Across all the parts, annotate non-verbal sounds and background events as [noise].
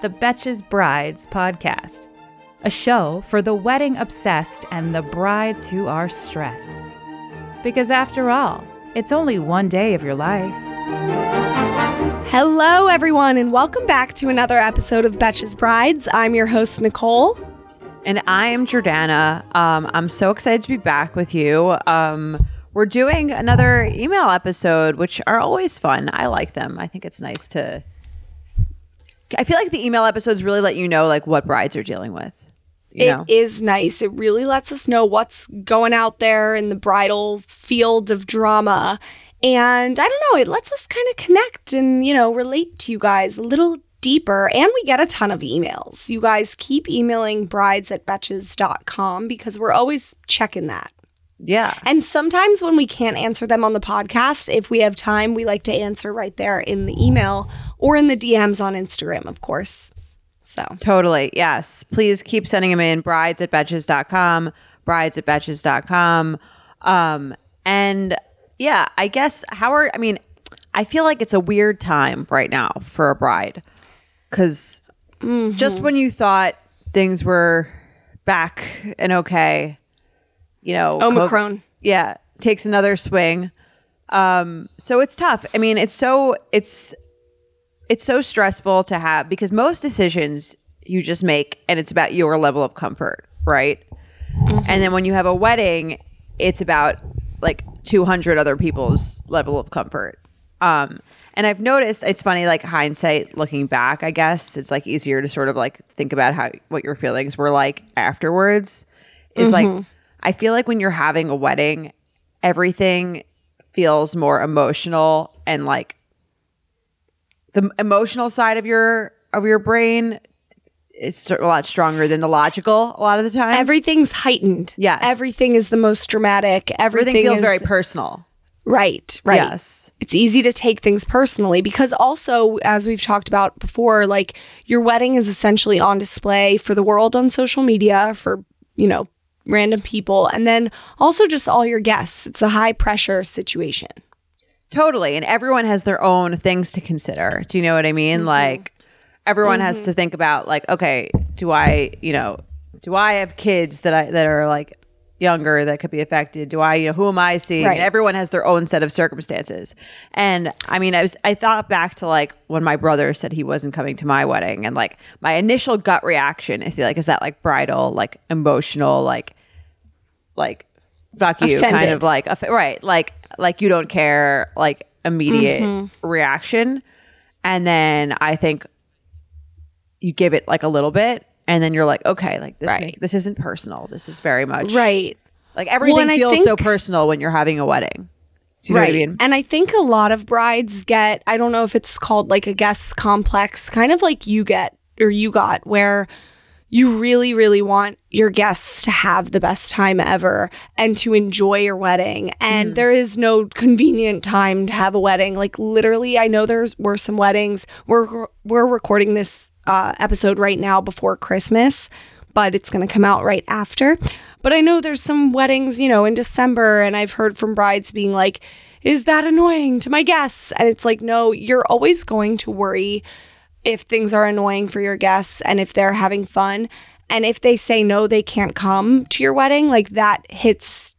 the Betches Brides podcast, a show for the wedding obsessed and the brides who are stressed. Because after all, it's only one day of your life. Hello, everyone, and welcome back to another episode of Betches Brides. I'm your host, Nicole. And I am Jordana. Um, I'm so excited to be back with you. Um, we're doing another email episode, which are always fun. I like them. I think it's nice to. I feel like the email episodes really let you know like what brides are dealing with. You It know? is nice. It really lets us know what's going out there in the bridal field of drama. And I don't know, it lets us kind of connect and, you know, relate to you guys a little deeper. And we get a ton of emails. You guys keep emailing brides at betches.com because we're always checking that. Yeah. And sometimes when we can't answer them on the podcast, if we have time, we like to answer right there in the email or in the DMs on Instagram, of course. So, Totally. Yes. Please keep sending them in. Brides at betches.com, brides at betches.com. Um, and yeah, I guess how are, I mean, I feel like it's a weird time right now for a bride because just when you thought things were back and okay, you know, co- Omicron. yeah, takes another swing. Um, so it's tough. I mean, it's so, it's, it's so stressful to have because most decisions you just make and it's about your level of comfort, right? And then when you have a wedding, it's about like 200 other people's level of comfort. Um, and I've noticed it's funny, like hindsight looking back, I guess it's like easier to sort of like think about how what your feelings were like afterwards. Is like, I feel like when you're having a wedding, everything feels more emotional and like the emotional side of your of your brain is a lot stronger than the logical a lot of the time. everything's heightened. Yes. Everything is the most dramatic. Everything, Everything feels is very personal. right. Right. Yes. It's easy to take things personally because also, as we've talked about before, like your wedding is essentially on display for the world on social media for, you know, random people. And then also just all your guests. It's a high pressure situation. Totally. And everyone has their own things to consider. Do you know what I mean? Mm-hmm. Like everyone has mm-hmm. to think about like, okay, do I, you know, do I have kids that I that are like younger that could be affected? Do I, you know, who am I seeing? Right. Everyone has their own set of circumstances. And I mean, I was I thought back to like when my brother said he wasn't coming to my wedding and like my initial gut reaction, I feel like is that like bridal, like emotional, like like fuck you kind of like right like like you don't care like immediate Mm-hmm. reaction and then i think you give it like a little bit and then you're like okay like this Right. make, this isn't personal this is very much Right. like everything I feels so personal when you're having a wedding do you know right. what i mean And I think a lot of brides get, I don't know if it's called like a guest complex, kind of like you get or you got, where you really, really want your guests to have the best time ever and to enjoy your wedding. And mm. there is no convenient time to have a wedding. Like literally, I know there's were some weddings. We're we're recording this uh, episode right now before Christmas, but it's going to come out right after. But I know there's some weddings, you know, in December, and I've heard from brides being like, is that annoying to my guests? And it's like, no, you're always going to worry if things are annoying for your guests and if they're having fun. And if they say no, they can't come to your wedding, like that hits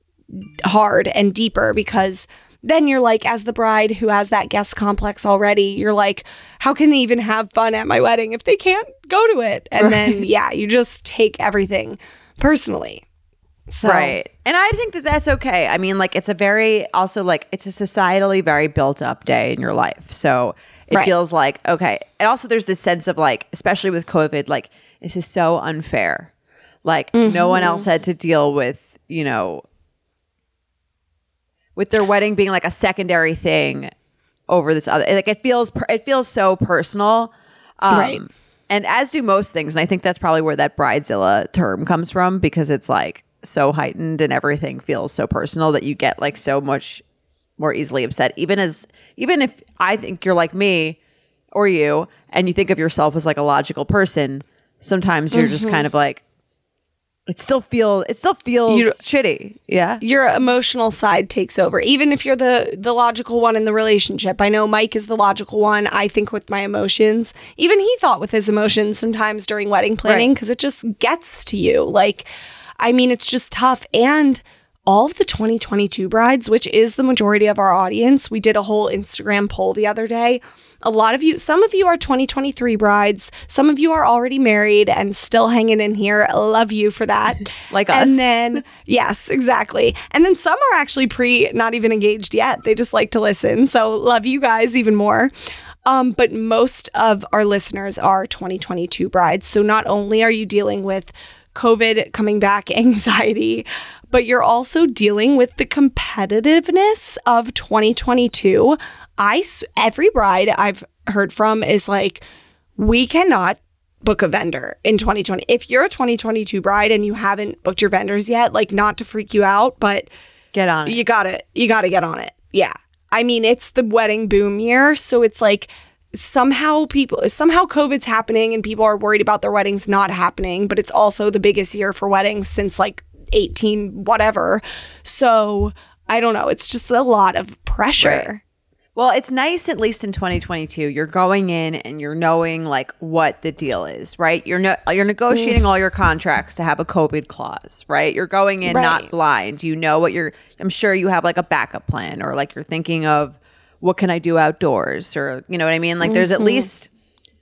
hard and deeper because then you're like, as the bride who has that guest complex already, you're like, how can they even have fun at my wedding if they can't go to it? And then, yeah, you just take everything personally. So, Right. And I think that that's okay. I mean, like, it's a very, also, like, it's a societally very built up day in your life. So it Right. feels like, okay. And also, there's this sense of, like, especially with COVID, like, this is so unfair. Like, no one mm-hmm. else had to deal with, you know, with their wedding being like a secondary thing over this other. Like it feels it feels so personal. Um, Right. And as do most things, and I think that's probably where that bridezilla term comes from because it's like so heightened and everything feels so personal that you get like so much more easily upset. Even as even if I think you're like me or you, and you think of yourself as like a logical person, sometimes you're just kind of like it still feels it still feels You- shitty. Yeah. your emotional side takes over even if you're the the logical one in the relationship i know mike is the logical one i think with my emotions even he thought with his emotions sometimes during wedding planning Right. because it just gets to you like i mean it's just tough and all of the 2022 brides which is the majority of our audience we did a whole instagram poll the other day a lot of you some of you are 2023 brides. Some of you are already married and still hanging in here. I love you for that. [laughs] Like us. and then [laughs] yes exactly. And then some are actually pre not even engaged yet. They just like to listen. So love you guys even more. Um, but most of our listeners are 2022 brides. So not only are you dealing with covid coming back [laughs] anxiety but you're also dealing with the competitiveness of 2022 i every bride i've heard from is like we cannot book a vendor in 2020. If you're a 2022 bride and you haven't booked your vendors yet, like not to freak you out, but Get on it. you got to you got to get on it. Yeah. I mean, it's the wedding boom year, so it's like somehow people somehow COVID's happening and people are worried about their weddings not happening, but it's also the biggest year for weddings since like 18 whatever. So, I don't know, it's just a lot of pressure. Well, it's nice at least in 2022. You're going in and you're knowing like what the deal is, right? You're no, you're negotiating all your contracts to have a COVID clause, right? You're going in not blind. You know what you're I'm sure you have like a backup plan or like you're thinking of what can I do outdoors or you know what I mean? Like there's at mm-hmm. least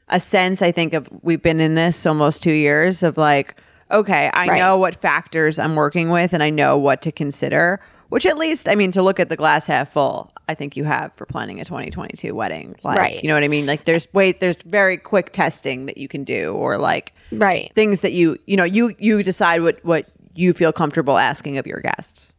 a sense I think of we've been in this almost 2 years of like okay, I Right. know what factors I'm working with and I know what to consider, which at least I mean to look at the glass half full, I think you have for planning a 2022 wedding. Like, Right. you know what I mean? Like there's wait there's very quick testing that you can do or like Right. things that you you know you you decide what what you feel comfortable asking of your guests.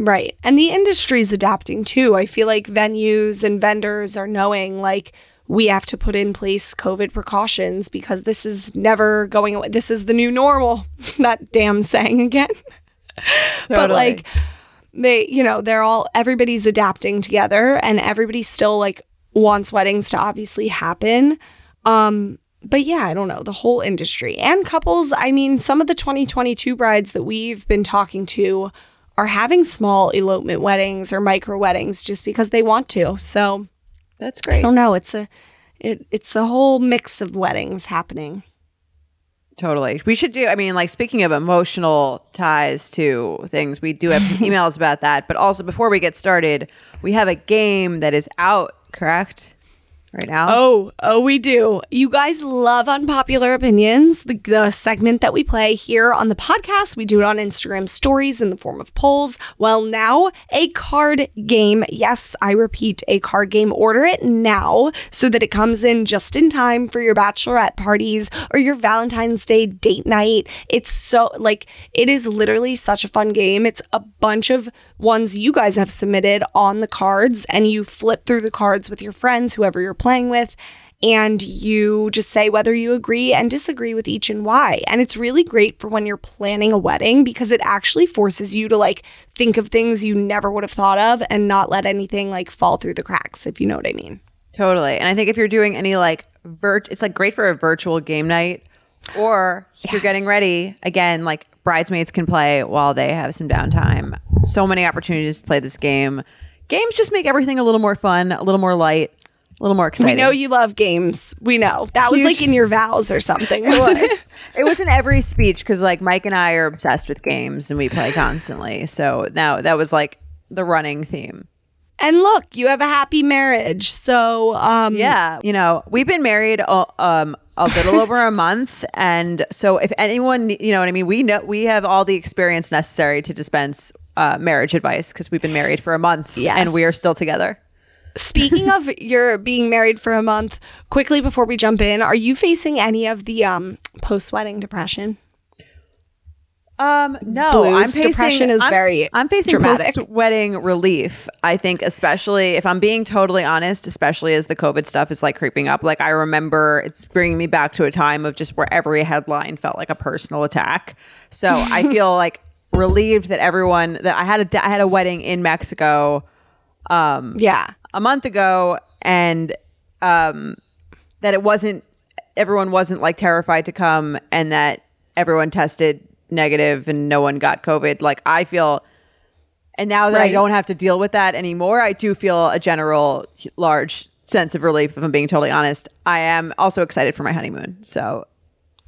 Right. And the industry's adapting too. I feel like venues and vendors are knowing like we have to put in place COVID precautions because this is never going away. This is the new normal. [laughs] that damn saying again. [laughs] Totally. But like they, you know, they're all everybody's adapting together and everybody still like wants weddings to obviously happen. Um but yeah, I don't know, the whole industry and couples, I mean, some of the 2022 brides that we've been talking to are having small elopement weddings or micro weddings just because they want to. So, That's great. I don't know, it's a it, it's a whole mix of weddings happening. Totally. We should do, I mean, like speaking of emotional ties to things, we do have [laughs] emails about that. But also, before we get started, we have a game that is out, correct? Right now? Oh, oh, we do. You guys love unpopular opinions, the, the segment that we play here on the podcast. We do it on Instagram stories in the form of polls. Well, now a card game. Yes, I repeat, a card game. Order it now so that it comes in just in time for your bachelorette parties or your Valentine's Day date night. It's so, like, it is literally such a fun game. It's a bunch of ones you guys have submitted on the cards, and you flip through the cards with your friends, whoever you're playing with, and you just say whether you agree and disagree with each and why. And it's really great for when you're planning a wedding because it actually forces you to like think of things you never would have thought of and not let anything like fall through the cracks, if you know what I mean. Totally. And I think if you're doing any like virt, it's like great for a virtual game night, or if you're getting ready again, like bridesmaids can play while they have some downtime. So many opportunities to play this game. Games just make everything a little more fun, a little more light, a little more exciting. We know you love games. We know. That was like in your vows or something, [laughs] It it? it was in every speech because like Mike and I are obsessed with games and we play constantly. So now that was like the running theme. And look, you have a happy marriage. So, um, Yeah, you know, we've been married uh, um a little [laughs] over a month, and so if anyone, you know what I mean, we know we have all the experience necessary to dispense uh, marriage advice because we've been married for a month Yes. and we are still together. Speaking of [laughs] your being married for a month, quickly before we jump in, are you facing any of the um, post wedding depression? Um, no, Blues. I'm pacing, Depression is I'm- very I'm facing dramatic. post-wedding relief. I think, especially if I'm being totally honest, especially as the COVID stuff is like creeping up. Like I remember, it's bringing me back to a time of just where every headline felt like a personal attack. So I [laughs] feel like relieved that everyone that I had a I had a wedding in Mexico um, Yeah. a month ago, and um, that it wasn't everyone wasn't like terrified to come, and that everyone tested negative and no one got COVID. Like I feel, and now that I don't have to deal with that anymore, I do feel a general large sense of relief. If I'm being totally honest, I am also excited for my honeymoon. So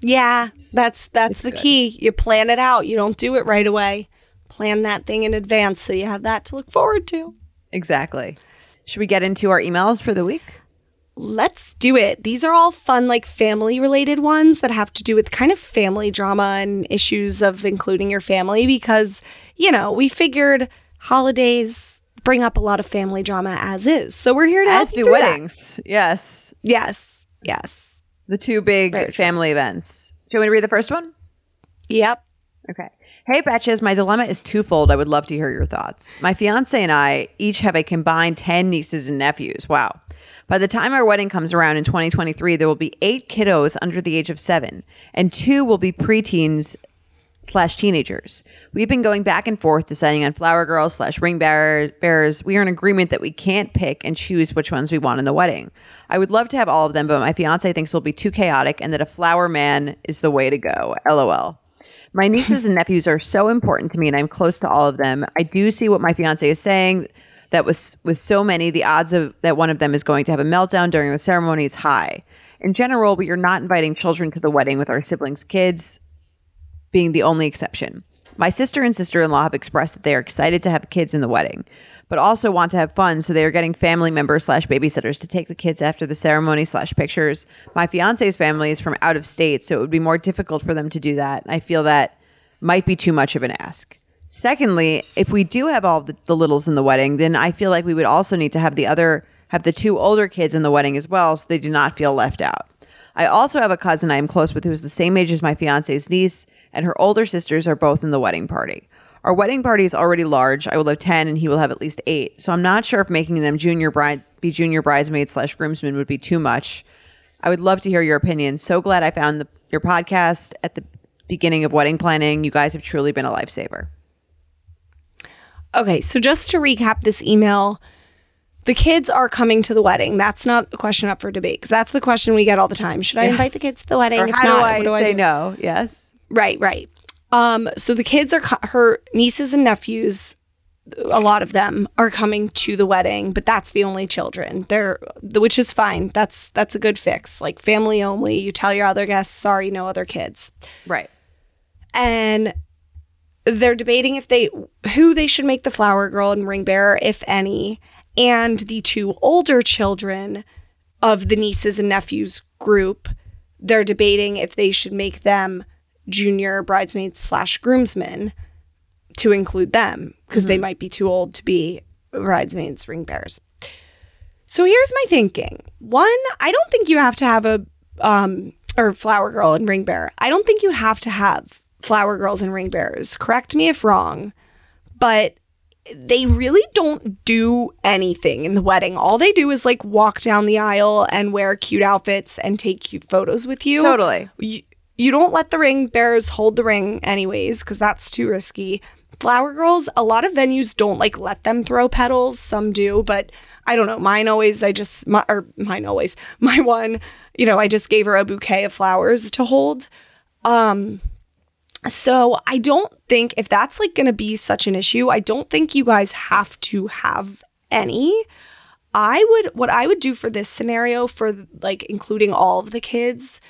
Yeah, that's that's the good. key. You plan it out. You don't do it right away. Plan that thing in advance so you have that to look forward to. exactly. Should we get into our emails for the week? Let's do it. These are all fun, like family related ones that have to do with kind of family drama and issues of including your family because, you know, we figured holidays bring up a lot of family drama as is. So we're here to help As do through that. weddings. Yes, Yes. Yes. the two big family events. Do you want me to read the first one? Yep. Okay. Hey, Betches, my dilemma is twofold. I would love to hear your thoughts. My fiance and I each have a combined 10 nieces and nephews. Wow. By the time our wedding comes around in 2023, there will be eight kiddos under the age of seven, and two will be preteens slash teenagers. We've been going back and forth deciding on flower girls slash ring bearer- bearers. We are in agreement that we can't pick and choose which ones we want in the wedding. I would love to have all of them, but my fiance thinks it'll be too chaotic and that a flower man is the way to go. LOL. My nieces and nephews are so important to me and I'm close to all of them. I do see what my fiance is saying that with with so many the odds of that one of them is going to have a meltdown during the ceremony is high. In general, we are not inviting children to the wedding with our siblings' kids being the only exception. My sister and sister in law have expressed that they are excited to have kids in the wedding, but also want to have fun, so they are getting family members slash babysitters to take the kids after the ceremony slash pictures. My fiance's family is from out of state, so it would be more difficult for them to do that. I feel that might be too much of an ask. Secondly, if we do have all the, the littles in the wedding, then I feel like we would also need to have the other have the two older kids in the wedding as well, so they do not feel left out. I also have a cousin I am close with who is the same age as my fiance's niece, and her older sisters are both in the wedding party. Our wedding party is already large. I will have 10 and he will have at least 8. So I'm not sure if making them junior bride be junior bridesmaids slash groomsmen would be too much. I would love to hear your opinion. So glad I found the, your podcast at the beginning of wedding planning. You guys have truly been a lifesaver. Okay, so just to recap this email, the kids are coming to the wedding. That's not a question up for debate because that's the question we get all the time. Should I invite the kids to the wedding? Or if how not, do I what do I say do? no? Yes. Right, right. Um, so the kids are co- her nieces and nephews. A lot of them are coming to the wedding, but that's the only children. They're which is fine. That's that's a good fix. Like family only. You tell your other guests, sorry, no other kids. Right. and they're debating if they who they should make the flower girl and ring bearer if any and the two older children of the nieces and nephews group they're debating if they should make them junior bridesmaids slash groomsmen to include them because they might be too old to be bridesmaids ring bearers. So here's my thinking. One i don't think you have to have a um or flower girl and ring bearer. I don't think you have to have flower girls and ring bearers correct me if wrong but they really don't do anything in the wedding. All they do is like walk down the aisle and wear cute outfits and take cute photos with you. Totally. you, you don't let the ring bearers hold the ring anyways because that's too risky. Flower girls a lot of venues don't like let them throw petals. Some do but i don't know. Mine always i just my, or mine always [laughs] my one you know i just gave her a bouquet of flowers to hold. Um so i don't think if that's like going to be such an issue i don't think you guys have to have any I would what I would do for this scenario for like including all of the kids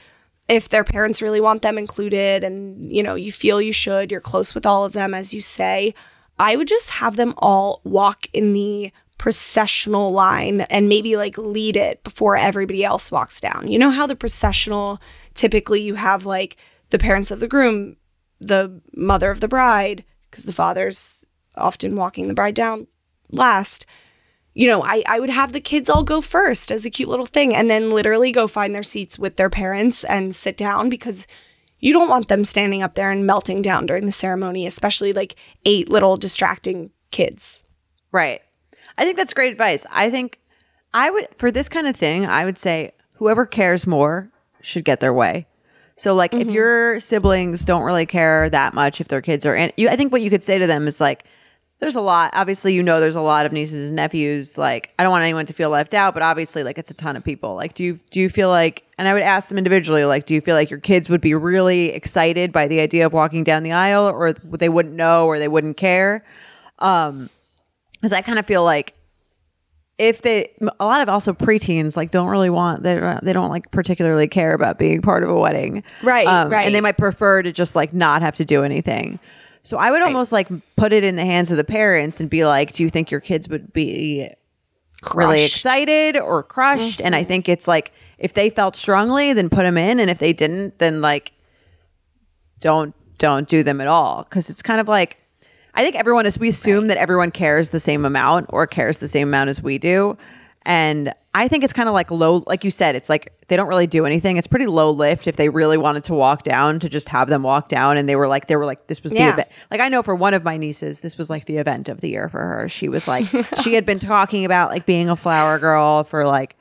if their parents really want them included and you know you feel you should you're close with all of them as you say I would just have them all walk in the processional line and maybe like lead it before everybody else walks down. You know how the processional typically you have like the parents of the groom, the mother of the bride because the father's often walking the bride down last you know, I, I would have the kids all go first as a cute little thing and then literally go find their seats with their parents and sit down because you don't want them standing up there and melting down during the ceremony, especially like eight little distracting kids. Right. I think that's great advice. I think I would for this kind of thing, I would say whoever cares more should get their way. So like if your siblings don't really care that much if their kids are in you I think what you could say to them is like there's a lot obviously you know there's a lot of nieces and nephews like I don't want anyone to feel left out but obviously like it's a ton of people. Like do you do you feel like and I would ask them individually like do you feel like your kids would be really excited by the idea of walking down the aisle or they wouldn't know or they wouldn't care? Um because I kind of feel like if they a lot of also preteens like don't really want they they don't like particularly care about being part of a wedding. Right, um, right. and they might prefer to just like not have to do anything. So i would almost like put it in the hands of the parents and be like do you think your kids would be really excited or crushed? And i mm-hmm. think it's like if they felt strongly then put them in. And if they didn't then like don't don't do them at all. Because it's kind of like I think everyone is we assume that everyone cares the same amount or cares the same amount as we do. And I think it's kind of like low like you said, it's like they don't really do anything. It's pretty low lift if they really wanted to walk down to just have them walk down and they were like they were like this was the Yeah. event. Like I know for one of my nieces, this was like the event of the year for her. She was like [laughs] she had been talking about like being a flower girl for like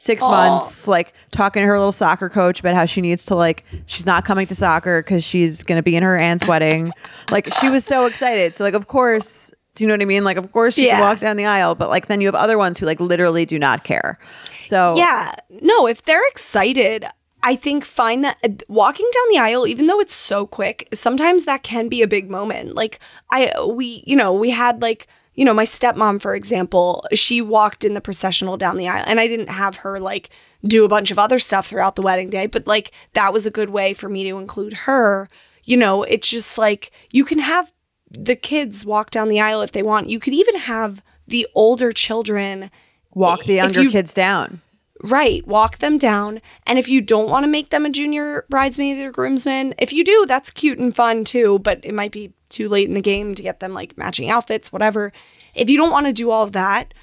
six months, like talking to her little soccer coach about how she needs to like she's not coming to soccer because she's gonna be in her aunt's wedding. Like she was so excited. So like of course, do you know what I mean? Like of course she can walk down the aisle, but like then you have other ones who like literally do not care. So Yeah. No, if they're excited, I think find that uh, walking down the aisle, even though it's so quick, sometimes that can be a big moment. Like I, we, you know, we had like, you know, my stepmom, for example, she walked in the processional down the aisle, and I didn't have her like do a bunch of other stuff throughout the wedding day, but like that was a good way for me to include her. You know, it's just like you can have the kids walk down the aisle if they want. You could even have the older children walk the younger you- kids down. Right, walk them down. And if you don't want to make them a junior bridesmaid or groomsman, if you do, that's cute and fun too, but it might be too late in the game to get them like matching outfits, whatever. If you don't want to do all of that,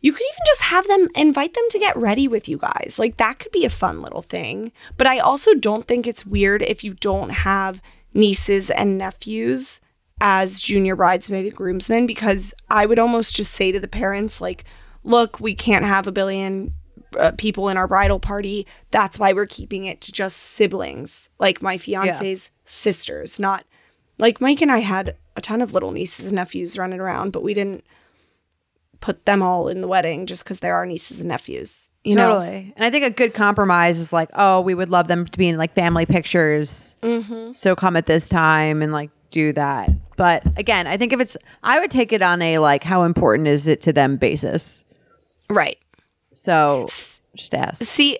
you could even just have them invite them to get ready with you guys. Like that could be a fun little thing. But I also don't think it's weird if you don't have nieces and nephews as junior bridesmaid and groomsmen because I would almost just say to the parents like, look, we can't have a billion uh, people in our bridal party. That's why we're keeping it to just siblings, like my fiance's sisters, not like Mike and I had a ton of little nieces and nephews running around, but we didn't put them all in the wedding just because they're our nieces and nephews. You know, Totally. And I think a good compromise is like, oh, we would love them to be in like family pictures. Mm-hmm. So come at this time and like do that. But again, I think if it's, I would take it on a like, how important is it to them basis. right? So just ask. See,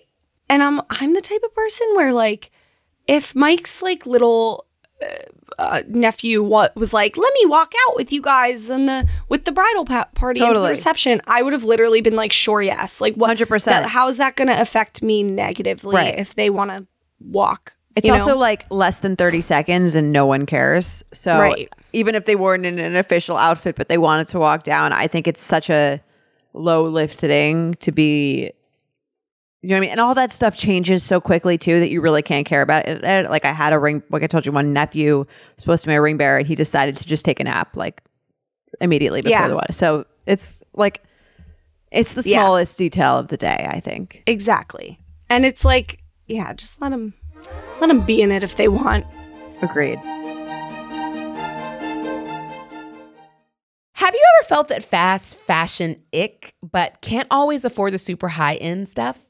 and I'm I'm the type of person where like if Mike's like little uh, nephew what was like, let me walk out with you guys and the with the bridal pa- party Totally. the reception, I would have literally been like, sure, yes, like what, 100%. that- How is that going to affect me negatively Right. if they want to walk? It's also know? like less than 30 seconds and no one cares. So Right. even if they weren't in an official outfit, but they wanted to walk down, I think it's such a low lifting to be. You know what I mean? And all that stuff changes so quickly too that you really can't care about it. Like I had a ring, like I told you, one nephew was supposed to be a ring bearer, and he decided to just take a nap like immediately before Yeah. the wedding. So it's like it's the Yeah. smallest detail of the day. I think. exactly, and it's like, yeah, just let them let them be in it if they want. Agreed. Have you ever felt that fast fashion ick, but can't always afford the super high end stuff?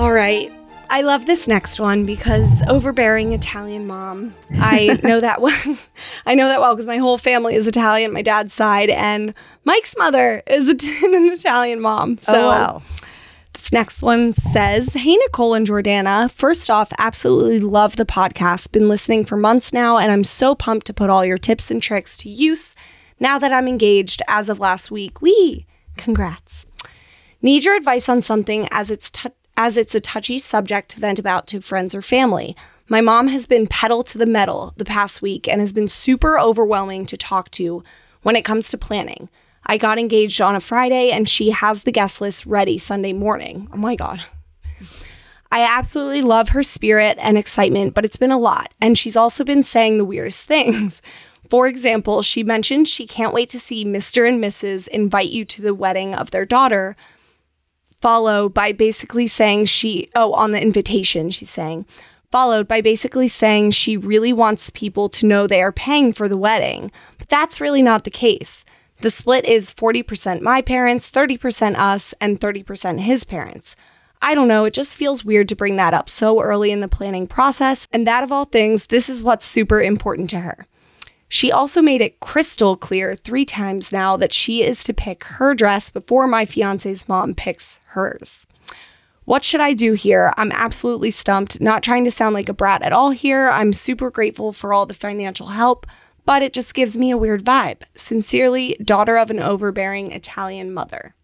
All right. I love this next one because overbearing Italian mom. I know that [laughs] one. I know that well because my whole family is Italian, my dad's side, and Mike's mother is [laughs] an Italian mom. Oh, so oh, wow. This next one says, Hey, Nicole and Jordana. First off, absolutely love the podcast. Been listening for months now, and I'm so pumped to put all your tips and tricks to use now that I'm engaged as of last week. We congrats. Need your advice on something as it's t- as it's a touchy subject to vent about to friends or family. My mom has been pedal to the metal the past week and has been super overwhelming to talk to when it comes to planning. I got engaged on a Friday and she has the guest list ready Sunday morning. Oh my God. I absolutely love her spirit and excitement, but it's been a lot. And she's also been saying the weirdest things. For example, she mentioned she can't wait to see Mr. and Mrs. invite you to the wedding of their daughter, followed by basically saying she, oh, on the invitation, she's saying, followed by basically saying she really wants people to know they are paying for the wedding. But that's really not the case. The split is 40% my parents, 30% us, and 30% his parents. I don't know, it just feels weird to bring that up so early in the planning process, and that of all things, this is what's super important to her. She also made it crystal clear three times now that she is to pick her dress before my fiance's mom picks hers. What should I do here? I'm absolutely stumped, not trying to sound like a brat at all here. I'm super grateful for all the financial help, but it just gives me a weird vibe. Sincerely, daughter of an overbearing Italian mother.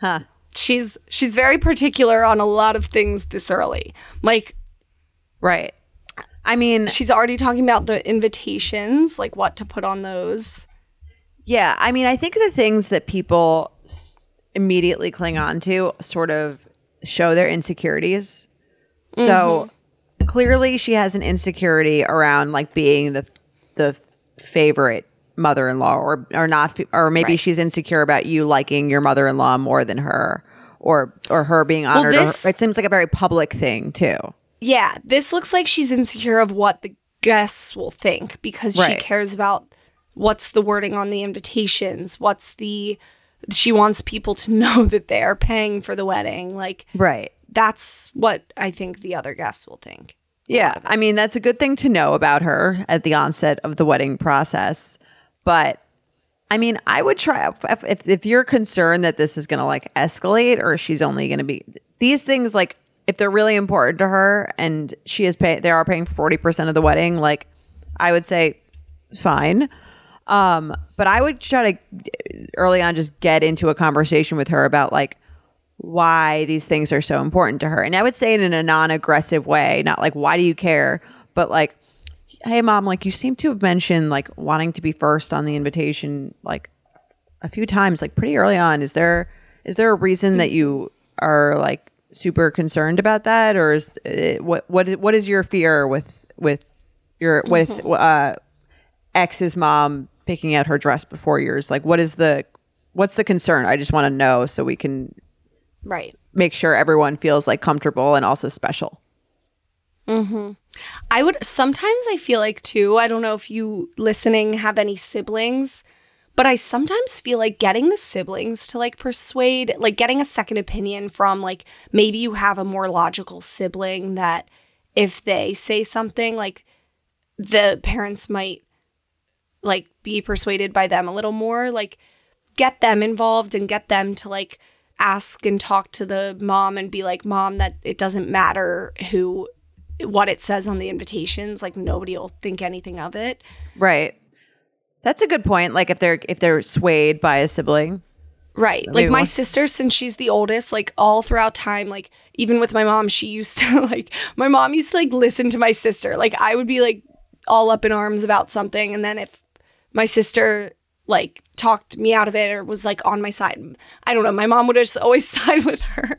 Huh. She's she's very particular on a lot of things this early. Like Right. I mean, she's already talking about the invitations, like what to put on those. yeah, I mean, I think the things that people immediately cling on to sort of show their insecurities. So mm-hmm. clearly she has an insecurity around like being the the favorite mother-in-law or or not or maybe Right. she's insecure about you liking your mother-in-law more than her or or her being honored. or this- her- it seems like a very public thing too. Yeah, this looks like she's insecure of what the guests will think because she cares about what's the wording on the invitations, what's the she wants people to [laughs] know that they are paying for the wedding. Like Right. that's what I think the other guests will think. Yeah, I mean that's a good thing to know about her at the onset of the wedding process. But I mean, I would try if if, if you're concerned that this is going to like escalate or she's only going to be these things like if they're really important to her and she is paying they are paying 40% of the wedding, like I would say fine. Um, but I would try to early on just get into a conversation with her about like why these things are so important to her. And I would say it in a non-aggressive way, not like why do you care, but like hey mom, like you seem to have mentioned like wanting to be first on the invitation like a few times like pretty early on. Is there is there a reason that you are like super concerned about that or is it, what what is- what is your fear with with your with uh ex's mom picking out her dress before yours? Like what is the what's the concern? I just want to know so we can Right. make sure everyone feels like comfortable and also special. Hmm. I would sometimes I feel like too, I don't know if you listening have any siblings, but I sometimes feel like getting the siblings to like persuade, like getting a second opinion from like maybe you have a more logical sibling that if they say something like the parents might like be persuaded by them a little more, like get them involved and get them to like ask and talk to the mom and be like, "Mom, that it doesn't matter who what it says on the invitations, like nobody will think anything of it." Right. That's a good point. Like if they're if they're swayed by a sibling. Right. Like my one- sister, since she's the oldest, like all throughout time, like even with my mom, she used to [laughs] like, my mom used to like listen to my sister. Like I would be like all up in arms about something. And then if my sister like talked me out of it or was like on my side, I don't know, my mom would just [laughs] always side with her.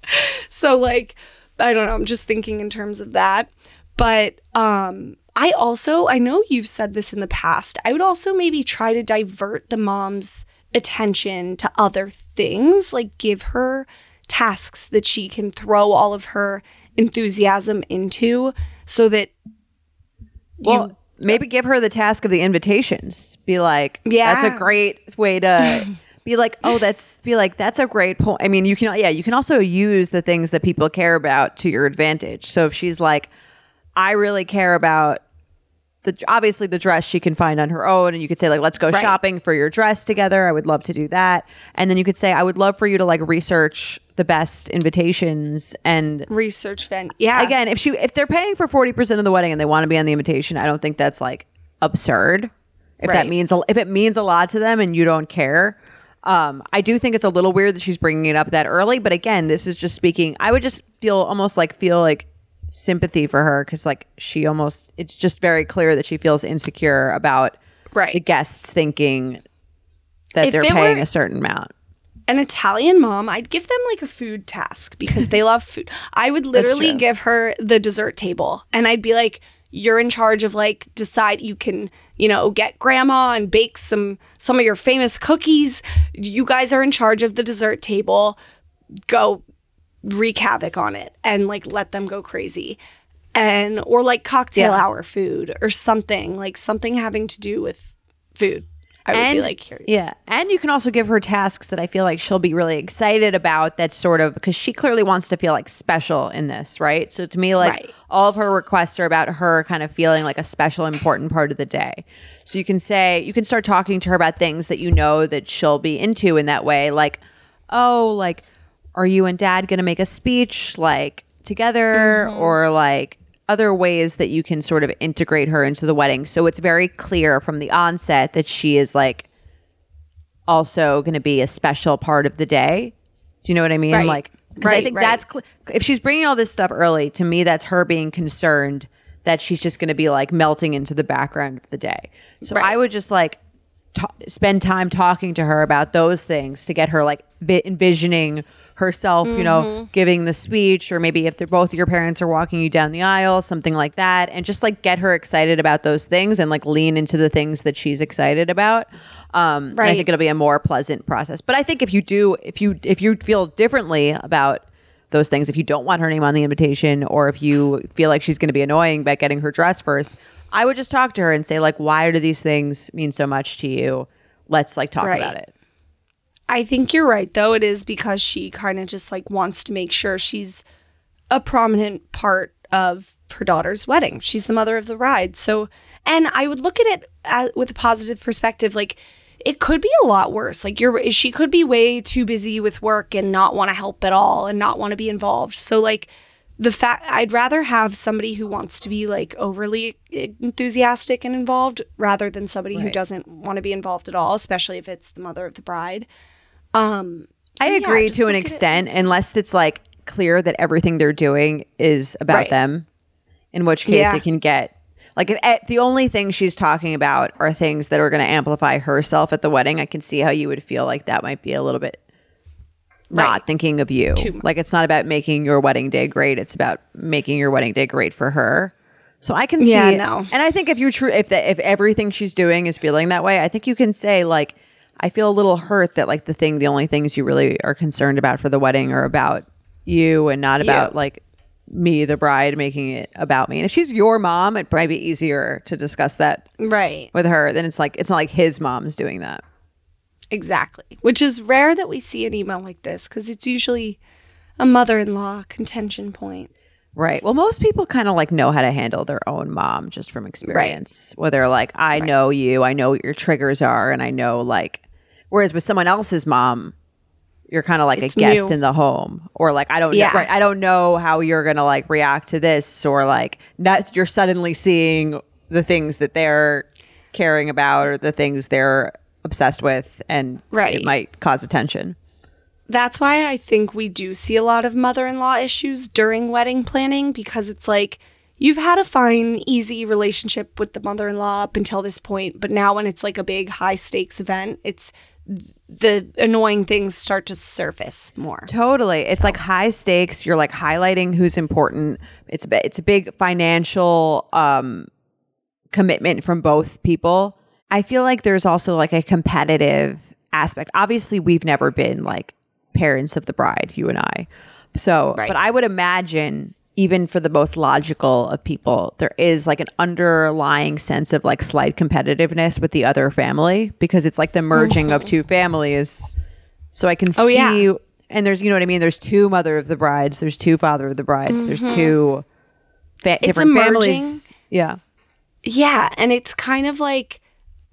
[laughs] so like, I don't know, I'm just thinking in terms of that. But um I also I know you've said this in the past. I would also maybe try to divert the mom's attention to other things, like give her tasks that she can throw all of her enthusiasm into so that Well, maybe give her the task of the invitations. Be like, Yeah. that's a great way to [laughs] be like, oh, that's be like, that's a great point. I mean, you can, yeah, you can also use the things that people care about to your advantage. So if she's like, I really care about the obviously the dress she can find on her own, and you could say like, let's go Right. shopping for your dress together. I would love to do that, and then you could say, I would love for you to like research the best invitations and research fan. Yeah. again if she if they're paying for 40% of the wedding and they want to be on the invitation i don't think that's like absurd if that means a, if it means a lot to them and you don't care um i do think it's a little weird that she's bringing it up that early but again this is just speaking i would just feel almost like feel like sympathy for her because like she almost it's just very clear that she feels insecure about Right. the guests thinking that If they're paying were- a certain amount an Italian mom, I'd give them like a food task because they [laughs] love food. I would literally give her the dessert table and I'd be like, you're in charge of like decide you can, you know, get grandma and bake some some of your famous cookies. You guys are in charge of the dessert table. Go wreak havoc on it and like let them go crazy. And or like cocktail Yeah. hour food or something, like something having to do with food. I would be like, here. Yeah. And you can also give her tasks that I feel like she'll be really excited about that sort of because she clearly wants to feel like special in this, right? So to me, like Right. all of her requests are about her kind of feeling like a special, important part of the day. So you can say, you can start talking to her about things that you know that she'll be into in that way. Like, oh, like, are you and dad going to make a speech like together mm-hmm. or like other ways that you can sort of integrate her into the wedding so it's very clear from the onset that she is like also going to be a special part of the day do you know what i mean Like, Right. i think right. that's cl- if she's bringing all this stuff early to me that's her being concerned that she's just going to be like melting into the background of the day so Right. i would just like ta spend time talking to her about those things to get her like vi- envisioning herself, you know, giving the speech, or maybe if they're both your parents are walking you down the aisle, something like that, and just like get her excited about those things and like lean into the things that she's excited about. Um, and I Right. think it'll be a more pleasant process. But I think if you do, if you if you feel differently about those things, if you don't want her name on the invitation, or if you feel like she's going to be annoying by getting her dress first, I would just talk to her and say like, why do these things mean so much to you? Let's like talk Right. about it. I think you're right, though. It is because she kind of just like wants to make sure she's a prominent part of her daughter's wedding. She's the mother of the bride. So, and I would look at it as, with a positive perspective. Like, it could be a lot worse. Like, you're she could be way too busy with work and not want to help at all and not want to be involved. So, like, the fact I'd rather have somebody who wants to be like overly enthusiastic and involved rather than somebody who doesn't want to be involved at all, especially if it's the mother of the bride. Um, so I agree just to an look at it- extent, unless it's like clear that everything they're doing is about Right. them. In which case, Yeah. it can get like if eh, the only thing she's talking about are things that are going to amplify herself at the wedding. I can see how you would feel like that might be a little bit not Right. thinking of you. Too. Like it's not about making your wedding day great. It's about making your wedding day great for her. So I can see, Yeah, no. and I think if you're true, if the, if everything she's doing is feeling that way, I think you can say like, I feel a little hurt that like the thing, the only things you really are concerned about for the wedding are about you and not about You. like me, the bride, making it about me. And if she's your mom, it'd probably be easier to discuss that Right. with her. Then it's like it's not like his mom's doing that. Exactly. Which is rare that we see an email like this because it's usually a mother in law contention point. Right. Well, most people kind of like know how to handle their own mom just from experience. Where they're like, I know you, I know what your triggers are, and I know like. Whereas with someone else's mom, you're kind of like It's a guest new. in the home, or like I don't Yeah. know, right? I don't know how you're gonna like react to this, or like not you're suddenly seeing the things that they're caring about or the things they're obsessed with, and Right. it might cause attention. That's why I think we do see a lot of mother in law issues during wedding planning because it's like you've had a fine, easy relationship with the mother in law up until this point, but now when it's like a big, high stakes event, it's the annoying things start to surface more. Totally. It's like high stakes. You're like highlighting who's important. It's a, it's a big financial um commitment from both people. I feel like there's also like a competitive aspect. Obviously, we've never been like parents of the bride, you and I. So, Right. but I would imagine even for the most logical of people, there is like an underlying sense of like slight competitiveness with the other family because it's like the merging of mm-hmm. two families. So I can Oh, see yeah. and there's you know what I mean. There's two mother of the brides. There's two father of the brides. There's mm-hmm. two fa- different families. Yeah, Yeah, and it's kind of like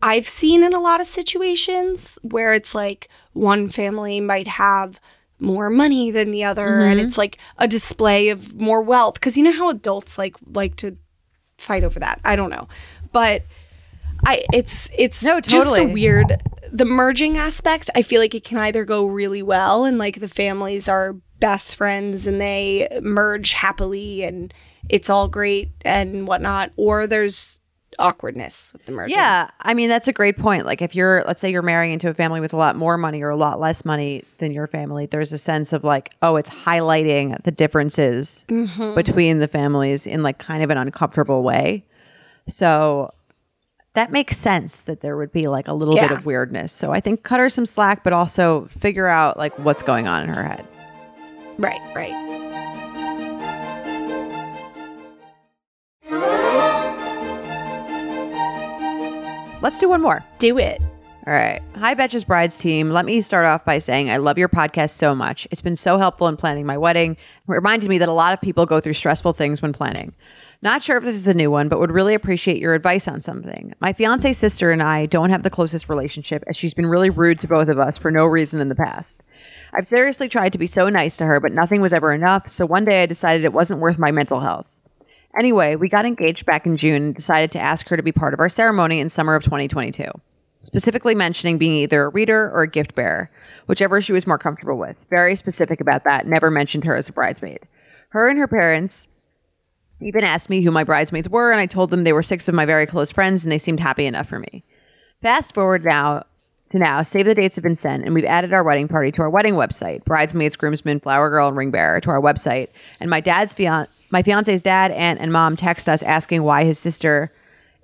I've seen in a lot of situations where it's like one family might have more money than the other and mm-hmm. it's like a display of more wealth cuz you know how adults like like to fight over that. I don't know. But I it's it's No, just a totally. weird the merging aspect. I feel like it can either go really well and like the families are best friends and they merge happily and it's all great and whatnot, or there's awkwardness with the merging. yeah. I mean, that's a great point. Like, if you're, let's say, you're marrying into a family with a lot more money or a lot less money than your family, there's a sense of like, oh, it's highlighting the differences mm-hmm. between the families in like kind of an uncomfortable way. So that makes sense that there would be like a little bit of weirdness. So I think cut her some slack, but also figure out like what's going on in her head. Right, right. Let's do one more. Do it. All right. Hi, Betches Brides team. Let me start off by saying I love your podcast so much. It's been so helpful in planning my wedding. It reminded me that a lot of people go through stressful things when planning. Not sure if this is a new one, but would really appreciate your advice on something. My fiance's sister and I don't have the closest relationship as she's been really rude to both of us for no reason in the past. I've seriously tried to be so nice to her, but nothing was ever enough, so one day I decided it wasn't worth my mental health. Anyway, we got engaged back in June and decided to ask her to be part of our ceremony in summer of 2022, specifically mentioning being either a reader or a gift bearer, whichever she was more comfortable with. Very specific about that, never mentioned her as a bridesmaid. Her and her parents even asked me who my bridesmaids were, and I told them they were six of my very close friends, and they seemed happy enough for me. Fast forward now to now, save the dates have been sent, and we've added our wedding party to our wedding website, bridesmaids, groomsmen, flower girl, and ring bearer to our website. And my dad's fian- my fiance's dad, aunt, and mom text us asking why his sister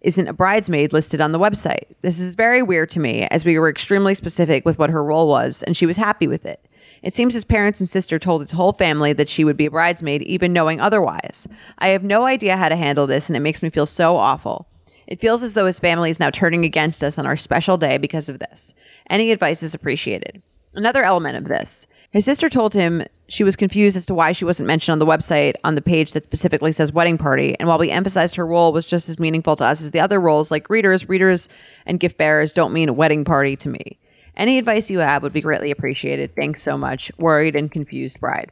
isn't a bridesmaid listed on the website. This is very weird to me, as we were extremely specific with what her role was, and she was happy with it. It seems his parents and sister told his whole family that she would be a bridesmaid, even knowing otherwise. I have no idea how to handle this, and it makes me feel so awful. It feels as though his family is now turning against us on our special day because of this. Any advice is appreciated. Another element of this his sister told him she was confused as to why she wasn't mentioned on the website on the page that specifically says wedding party. And while we emphasized her role was just as meaningful to us as the other roles, like readers, readers, and gift bearers, don't mean wedding party to me. Any advice you have would be greatly appreciated. Thanks so much. Worried and confused bride.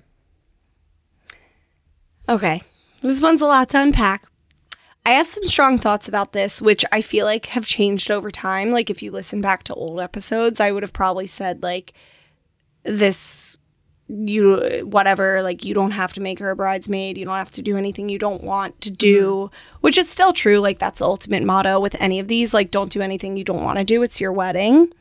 Okay. This one's a lot to unpack. I have some strong thoughts about this, which I feel like have changed over time. Like, if you listen back to old episodes, I would have probably said, like, this, you, whatever, like, you don't have to make her a bridesmaid. You don't have to do anything you don't want to do, mm-hmm. which is still true. Like, that's the ultimate motto with any of these. Like, don't do anything you don't want to do. It's your wedding.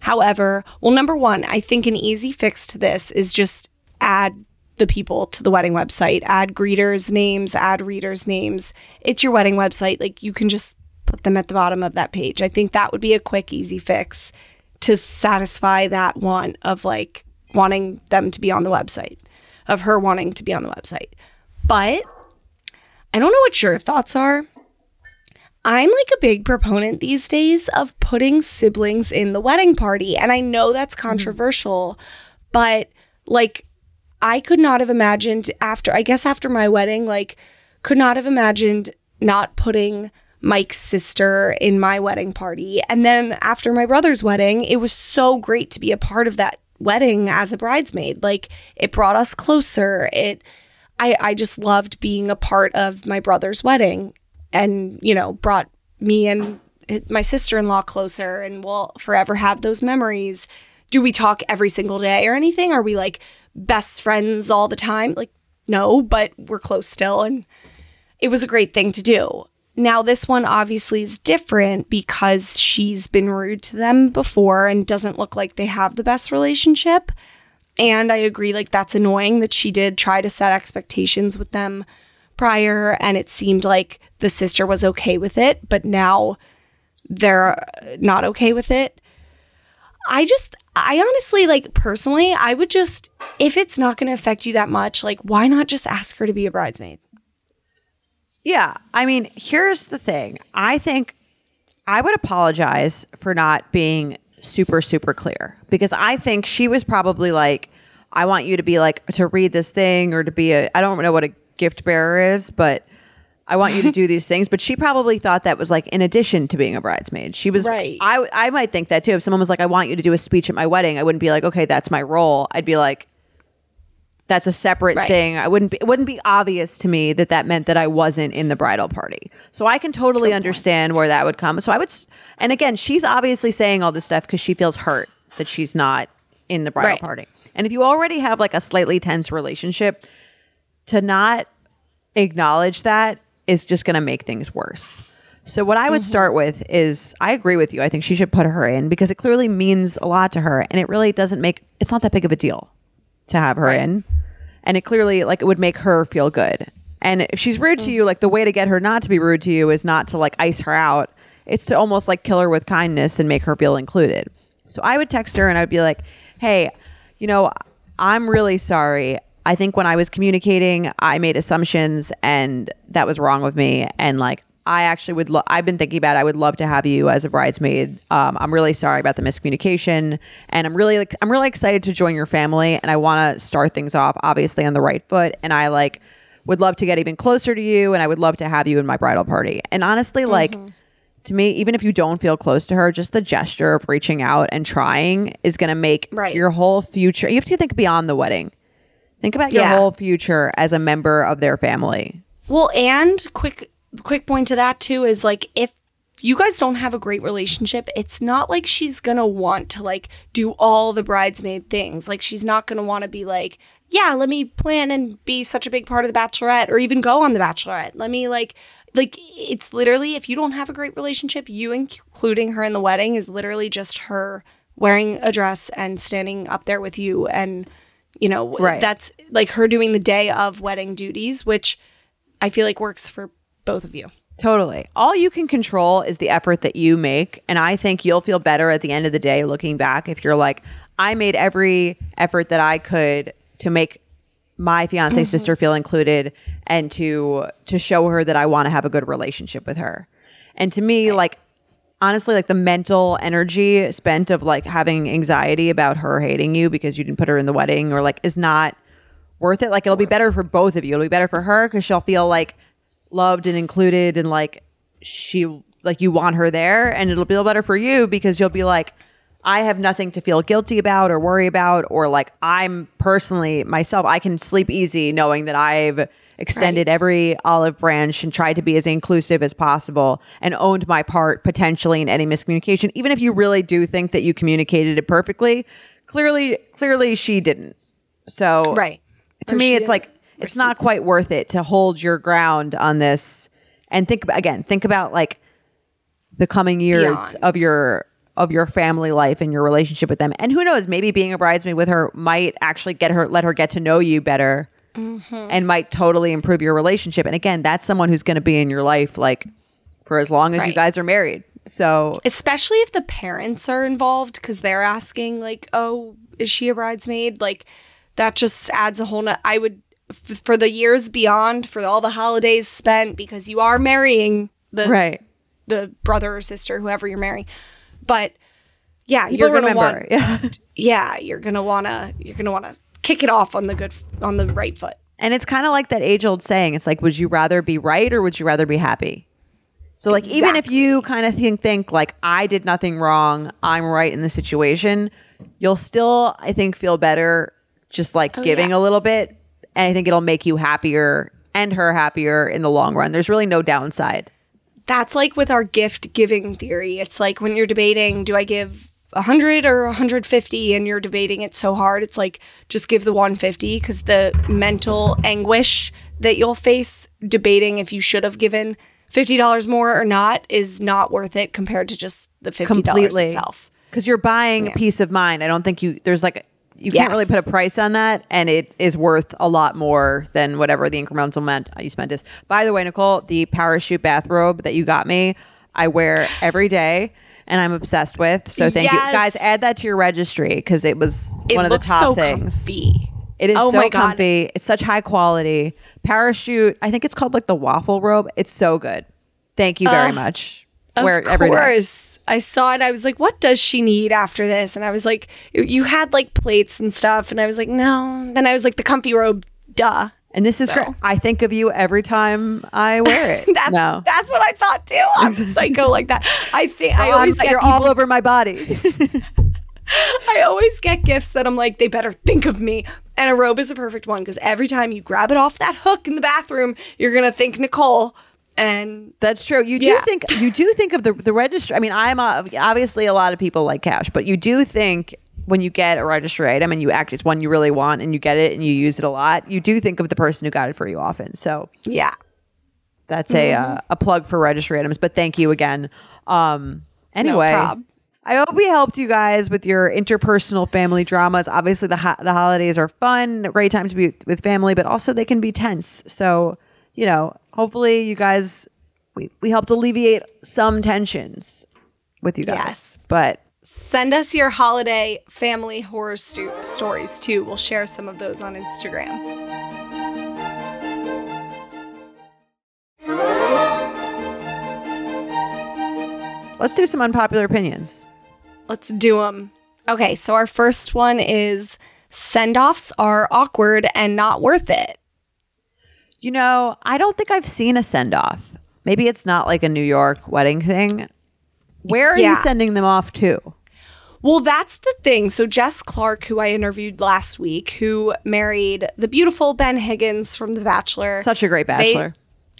However, well, number one, I think an easy fix to this is just add the people to the wedding website, add greeters' names, add readers' names. It's your wedding website. Like you can just put them at the bottom of that page. I think that would be a quick, easy fix to satisfy that want of like wanting them to be on the website, of her wanting to be on the website. But I don't know what your thoughts are. I'm like a big proponent these days of putting siblings in the wedding party. And I know that's mm-hmm. controversial, but like I could not have imagined after, I guess after my wedding, like, could not have imagined not putting Mike's sister in my wedding party. And then after my brother's wedding, it was so great to be a part of that wedding as a bridesmaid. Like, it brought us closer. It, I, I just loved being a part of my brother's wedding and, you know, brought me and my sister in law closer and we'll forever have those memories. Do we talk every single day or anything? Are we like best friends all the time? Like, no, but we're close still. And it was a great thing to do. Now, this one obviously is different because she's been rude to them before and doesn't look like they have the best relationship. And I agree, like, that's annoying that she did try to set expectations with them prior, and it seemed like the sister was okay with it, but now they're uh, not okay with it. I just, I honestly, like, personally, I would just, if it's not going to affect you that much, like, why not just ask her to be a bridesmaid? Yeah. I mean, here's the thing. I think I would apologize for not being super, super clear because I think she was probably like, I want you to be like, to read this thing or to be a, I don't know what a gift bearer is, but I want you to do [laughs] these things. But she probably thought that was like in addition to being a bridesmaid. She was, Right. I, I might think that too. If someone was like, I want you to do a speech at my wedding, I wouldn't be like, okay, that's my role. I'd be like, that's a separate Right. thing. I wouldn't be, it wouldn't be obvious to me that that meant that I wasn't in the bridal party. So I can totally understand where that would come. So I would, and again, she's obviously saying all this stuff because she feels hurt that she's not in the bridal Right. party. And if you already have like a slightly tense relationship, to not acknowledge that is just going to make things worse. So what I would mm-hmm. start with is I agree with you. I think she should put her in because it clearly means a lot to her and it really doesn't make it's not that big of a deal to have her in. And it clearly like it would make her feel good. And if she's rude to mm. you, like the way to get her not to be rude to you is not to like ice her out. It's to almost like kill her with kindness and make her feel included. So I would text her and I'd be like, "Hey, you know, I'm really sorry. I think when I was communicating, I made assumptions and that was wrong with me. And like, I actually would, lo- I've been thinking about, it. I would love to have you as a bridesmaid. Um, I'm really sorry about the miscommunication. And I'm really, like, I'm really excited to join your family. And I want to start things off, obviously, on the right foot. And I like, would love to get even closer to you. And I would love to have you in my bridal party. And honestly, like, to me, even if you don't feel close to her, just the gesture of reaching out and trying is going to make Right. your whole future. You have to think beyond the wedding. Think about your Yeah. whole future as a member of their family. Well, and quick quick point to that too is like if you guys don't have a great relationship, it's not like she's to want to like do all the bridesmaid things. Like she's not to want to be like, yeah, let me plan and be such a big part of the bachelorette or even go on the bachelorette. Let me like like it's literally if you don't have a great relationship, you including her in the wedding is literally just her wearing a dress and standing up there with you and you know Right. that's like her doing the day of wedding duties which I feel like works for both of you. Totally. All you can control is the effort that you make. And I think you'll feel better at the end of the day looking back if you're like, I made every effort that I could to make my fiance mm-hmm. sister feel included and to to show her that I want to have a good relationship with her. And to me, like honestly, like the mental energy spent of like having anxiety about her hating you because you didn't put her in the wedding or like is not worth it. Like it'll be better for both of you. It'll be better for her because she'll feel like loved and included and like she like you want her there and it'll feel better for you because you'll be like I have nothing to feel guilty about or worry about or like I'm personally myself I can sleep easy knowing that I've extended every olive branch and tried to be as inclusive as possible and owned my part potentially in any miscommunication even if you really do think that you communicated it perfectly. Clearly clearly she didn't. So Right. to Or me it's didn't like it's not quite worth it to hold your ground on this. And think about again think about like the coming years Beyond. of your of your family life and your relationship with them. And who knows maybe being a bridesmaid with her might actually get her let her get to know you better Mm-hmm. and might totally improve your relationship. And again that's someone who's going to be in your life like for as long as you guys are married. So especially if the parents are involved because they're asking like oh is she a bridesmaid? Like that just adds a whole no- i would f- for the years beyond for all the holidays spent because you are marrying the right the brother or sister whoever you're marrying but yeah People you're gonna remember want [laughs] yeah yeah you're gonna wanna you're gonna wanna kick it off on the good on the right foot. And it's kind of like that age old saying. It's like, would you rather be right or would you rather be happy? So like even if you kind of think think like I did nothing wrong, I'm right in the situation, you'll still I think feel better just like oh, giving a little bit and I think it'll make you happier and her happier in the long run. There's really no downside. That's like with our gift giving theory. It's like when you're debating, do I give 100 or 150 and you're debating it so hard, it's like just give the 150 because the mental anguish that you'll face debating if you should have given $50 more or not is not worth it compared to just the $50 Completely. itself. Because you're buying peace of mind. I don't think you there's like you can't really put a price on that and it is worth a lot more than whatever the incremental amount you spent is. By the way, Nicole, the parachute bathrobe that you got me, I wear every day and I'm obsessed with. So thank you. Guys, add that to your registry because it was It one of the looks top so things. comfy. It is Oh so my God. comfy. It's such high quality. Parachute, I think it's called like the waffle robe. It's so good. Thank you very much. Of Wear it every day. I saw it. I was like, what does she need after this? And I was like, you had like plates and stuff. And I was like, no. Then I was like, the comfy robe, duh. And this is great. I think of you every time I [laughs] wear it. That's no. that's what I thought too. I'm a [laughs] psycho like that. I think I I always get you're people, all over my body. [laughs] I always get gifts that I'm like, they better think of me. And a robe is a perfect one because every time you grab it off that hook in the bathroom, you're gonna think Nicole. And That's true. You do Yeah. think you do think of the the registry. I mean, I'm uh, obviously a lot of people like cash, but you do think when you get a registry item and you act it's one you really want and you get it and you use it a lot, you do think of the person who got it for you often. So yeah, that's a Mm-hmm. uh, a plug for registry items. But thank you again. Um, anyway. prob. I hope we helped you guys with your interpersonal family dramas. Obviously, the ho- the holidays are fun, great time to be with family, but also they can be tense. So, you know, hopefully, you guys we we helped alleviate some tensions with you guys. Yes. But send us your holiday family horror sto- stories too. We'll share some of those on Instagram. let's do some unpopular opinions. Let's do them. Okay, so our first one is send offs are awkward and not worth it. You know, I don't think I've seen a send off. Maybe it's not like a New York wedding thing. Where are you sending them off to? Well, that's the thing. So, Jess Clarke, who I interviewed last week, who married the beautiful Ben Higgins from The Bachelor. Such a great They- bachelor.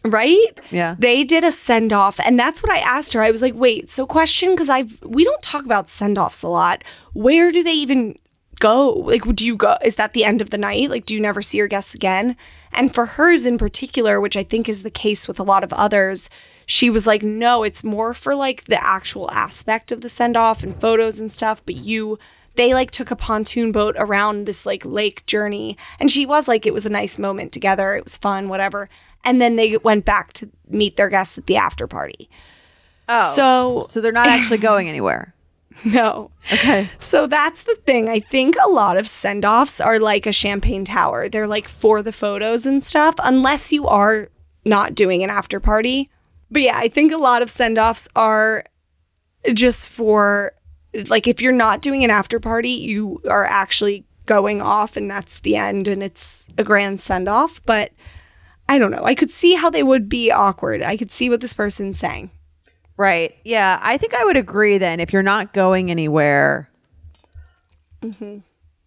right? Yeah. They did a send off, and that's what I asked her. I was like, "Wait, so question because I've we don't talk about send offs a lot. Where do they even go? Like, do you go? Is that the end of the night? Like, do you never see your guests again?" And for hers in particular, which I think is the case with a lot of others, she was like, "No, it's more for like the actual aspect of the send off and photos and stuff, but you." They like took a pontoon boat around this like lake journey, and she was like, it was a nice moment together. It was fun, whatever and then they went back to meet their guests at the after party. Oh. So So they're not actually [laughs] going anywhere. [laughs] no. Okay. So that's the thing. I think a lot of send-offs are like a champagne tower. They're like for the photos and stuff unless you are not doing an after party. But yeah, I think a lot of send-offs are just for like if you're not doing an after party, you are actually going off and that's the end and it's a grand send-off, but I don't know. I could see how they would be awkward. I could see what this person's saying. Right. Yeah. I think I would agree then if you're not going anywhere. Mm-hmm.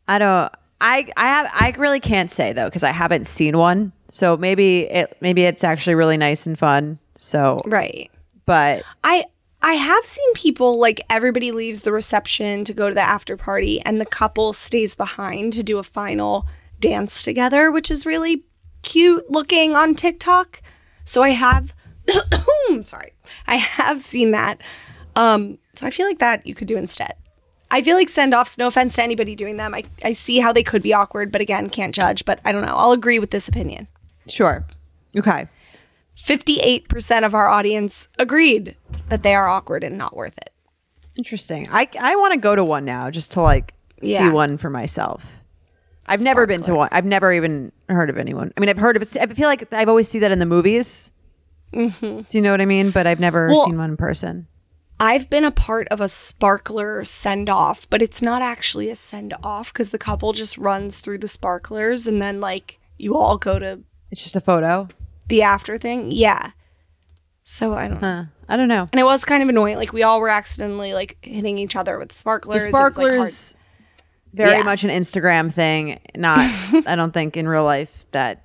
I don't. I I have. I really can't say though because I haven't seen one. So maybe it maybe it's actually really nice and fun. So, Right. but I I have seen people like everybody leaves the reception to go to the after party and the couple stays behind to do a final dance together, which is really cute looking on TikTok. So I have [coughs] sorry. I have seen that. Um so I feel like that you could do instead. I feel like send offs, no offense to anybody doing them. I, I see how they could be awkward, but again, can't judge. But I don't know. I'll agree with this opinion. sure. Okay. 58% of our audience agreed that they are awkward and not worth it. Interesting. I I want to go to one now just to like see one for myself. I've never been to one. I've never even heard of anyone. I mean, I've heard of it. I feel like I've always see that in the movies. Do you know what I mean? But I've never Well, seen one in person. I've been a part of a sparkler send off, but it's not actually a send off because the couple just runs through the sparklers and then like you all go to It's just a photo. the after thing. Yeah. So I don't know. Huh. I don't know. And it was kind of annoying. Like we all were accidentally like hitting each other with sparklers. The was, like, sparklers, very Yeah. much an Instagram thing. Not, [laughs] I don't think in real life that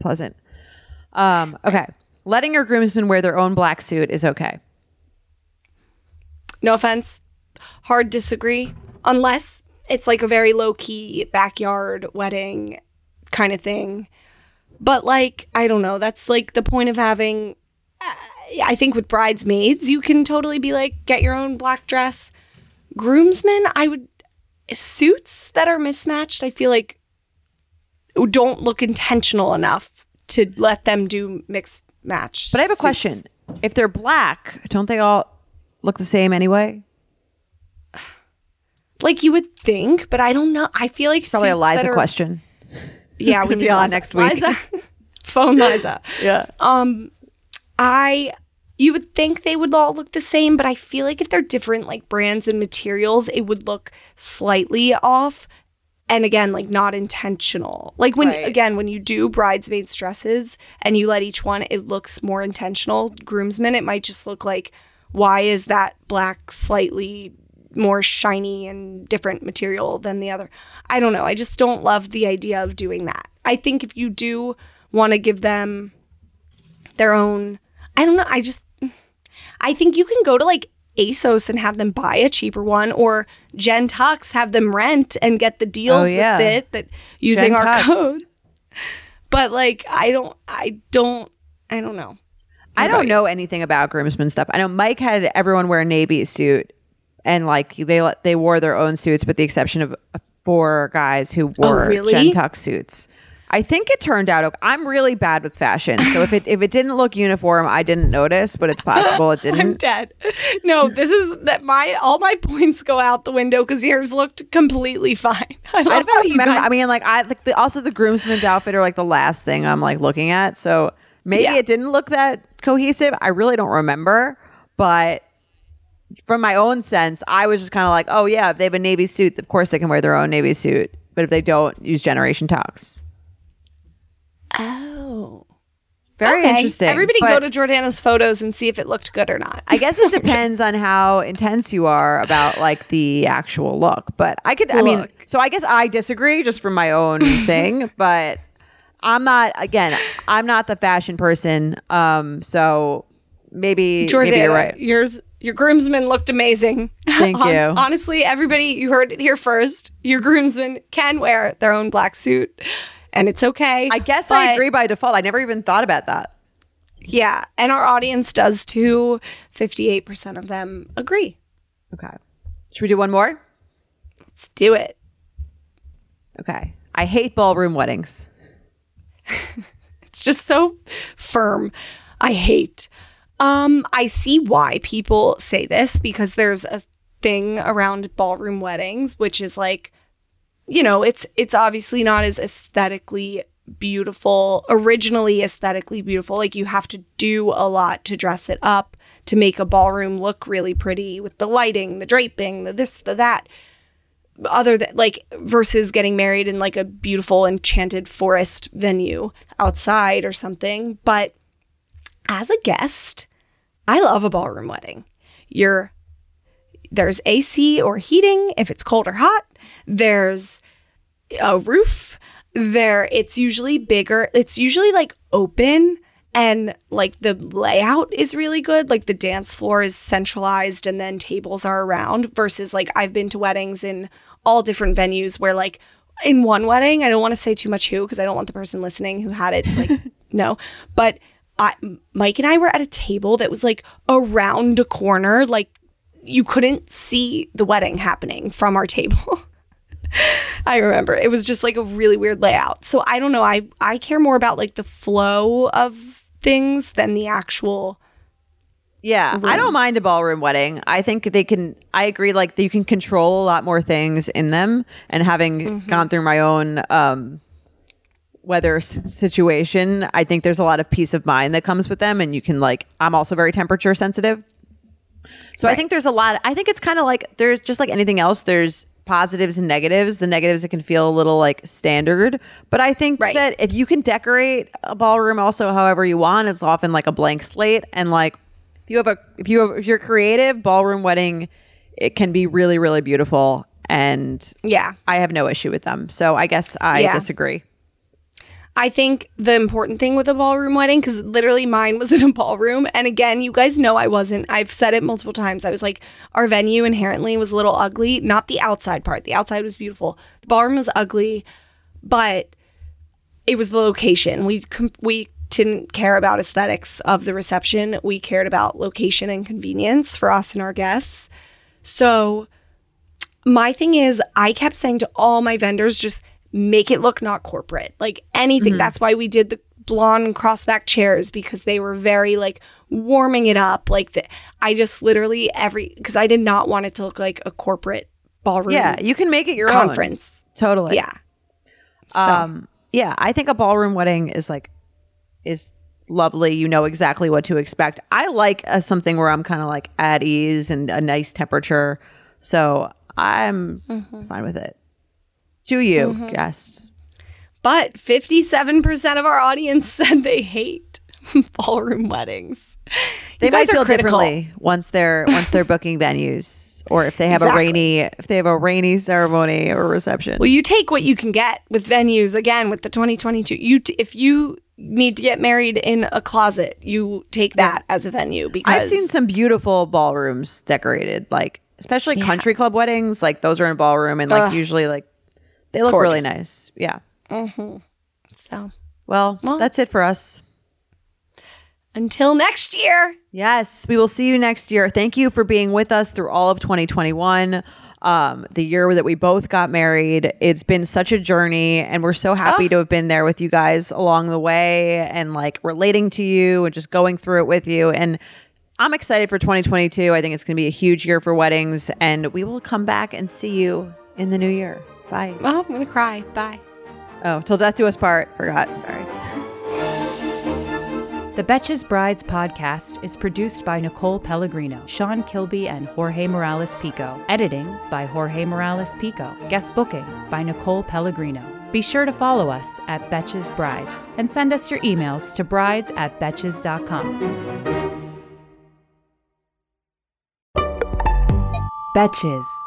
pleasant. Um, okay. Letting your groomsmen wear their own black suit is okay. no offense, hard disagree. Unless it's like a very low key backyard wedding kind of thing. But like, I don't know. That's like the point of having. Uh, I think with bridesmaids, you can totally be like, get your own black dress. Groomsmen, I would. Suits that are mismatched, I feel like don't look intentional enough to let them do mixed match. But I have a suits. question. If they're black, don't they all look the same anyway? [sighs] Like you would think, but I don't know. I feel like It's probably a Liza are- question. [laughs] Yeah, we be on next week. Liza, [laughs] phone Liza. [laughs] Yeah. Um, I you would think they would all look the same, but I feel like if they're different like brands and materials, it would look slightly off. And again, like not intentional. Like when Right. again, when you do bridesmaids dresses and you let each one, it looks more intentional. Groomsmen, it might just look like, why is that black slightly more shiny and different material than the other? I don't know. I just don't love the idea of doing that. I think if you do want to give them their own I don't know, I just I think you can go to like ASOS and have them buy a cheaper one or Gen Tux have them rent and get the deals Oh, yeah. with it that using Gen our Tux. code. But like I don't I don't I don't know. I don't know anything about groomsmen stuff. I know Mike had everyone wear a navy suit, and like they they wore their own suits, with the exception of four guys who oh, wore Oh, really? Gen Tux suits. I think it turned out. okay. I'm really bad with fashion, so if it if it didn't look uniform, I didn't notice. But it's possible it [laughs] didn't. I'm dead. No, this is that my all my points go out the window because yours looked completely fine. [laughs] I I love how don't you remember. guys- I mean, like I like the, also the groomsmen's outfit are like the last thing I'm like looking at. So maybe Yeah. it didn't look that cohesive. I really don't remember, but from my own sense, I was just kind of like, oh yeah, if they have a navy suit, of course they can wear their own navy suit. But if they don't, use Generation Tux. Oh. Very Okay. interesting. Everybody But go to Jordana's photos and see if it looked good or not. I guess it depends on how intense you are about like the actual look. But I could, I mean, so I guess I disagree just from my own thing. [laughs] But I'm not. Again, I'm not the fashion person. Um, so maybe, Jordana, maybe you're right. yours your groomsmen looked amazing. Thank [laughs] you. Honestly, everybody, you heard it here first. Your groomsmen can wear their own black suit, and it's okay. I guess I agree by default. I never even thought about that. Yeah, and our audience does too. Fifty-eight percent of them agree. Okay. Should we do one more? Let's do it. Okay. I hate ballroom weddings. [laughs] It's just so firm. I hate. Um, I see why people say this because there's a thing around ballroom weddings, which is like, you know, it's it's obviously not as aesthetically beautiful, originally aesthetically beautiful. Like you have to do a lot to dress it up to make a ballroom look really pretty with the lighting, the draping, the this, the that. Other than like versus getting married in like a beautiful enchanted forest venue outside or something. But as a guest i love a ballroom wedding. You're there's ac or heating if it's cold or hot there's a roof there it's usually bigger it's usually like open and like the layout is really good like the dance floor is centralized and then tables are around versus like i've been to weddings in all different venues where like in one wedding i don't want to say too much who because i don't want the person listening who had it to like [laughs] no but I, mike and i were at a table that was like around a corner like you couldn't see the wedding happening from our table [laughs] [laughs] I remember it was just like a really weird layout. So I don't know. I I care more about like the flow of things than the actual. Yeah, I don't mind a ballroom wedding. I think they can. I agree. Like you can control a lot more things in them, and having gone through my own um, weather s- situation, I think there's a lot of peace of mind that comes with them, and you can like. I'm also very temperature sensitive, So I think there's a lot. I think it's kind of like there's just like anything else. There's positives and negatives. The negatives it can feel a little like standard, but I think Right. that if you can decorate a ballroom also however you want, it's often like a blank slate. And like if you have a if you have, if you're creative, ballroom wedding, it can be really really beautiful. And Yeah. I have no issue with them. So I guess I Yeah. disagree. I think the important thing with a ballroom wedding, because literally mine was in a ballroom. And again, you guys know I wasn't. I've said it multiple times. I was like, our venue inherently was a little ugly, not the outside part. The outside was beautiful. The ballroom was ugly, but it was the location. We we didn't care about aesthetics of the reception. We cared about location and convenience for us and our guests. So my thing is I kept saying to all my vendors just make it look not corporate. Like anything. That's why we did the blonde crossback chairs because they were very like warming it up. Like the, I just literally every because I did not want it to look like a corporate ballroom Yeah, you can make it your own. conference. Totally. Yeah. So, Um, yeah, I think a ballroom wedding is like is lovely. You know exactly what to expect. I like uh, something where I'm kind of like at ease and a nice temperature. So I'm Mm-hmm. fine with it. To you, mm-hmm. guests. but 57% of our audience [laughs] said they hate [laughs] ballroom weddings. They might feel critical. differently once they're once they're booking venues or if they have a rainy if they have a rainy ceremony or reception. Well, you take what you can get with venues. Again, with the 2022, you t- if you need to get married in a closet, you take that as a venue because I've seen some beautiful ballrooms decorated, like especially country club weddings. Like those are in a ballroom, and like usually like they look really nice. Yeah. so. Well, Well- that's it for us. Until next year. Yes, we will see you next year. Thank you for being with us through all of 2021. Um, the year that we both got married. It's been such a journey, and we're so happy to have been there with you guys along the way and like relating to you and just going through it with you. And I'm excited for 2022. I think it's going to be a huge year for weddings, and we will come back and see you in the new year. Bye. Oh, I'm gonna cry. Bye. Oh, till death do us part. Forgot. Sorry. The Betches Brides podcast is produced by Nicole Pellegrino, Sean Kilby, and Jorge Morales Pico. Editing by Jorge Morales Pico. Guest booking by Nicole Pellegrino. Be sure to follow us at Betches Brides and send us your emails to brides at betches.com. Betches.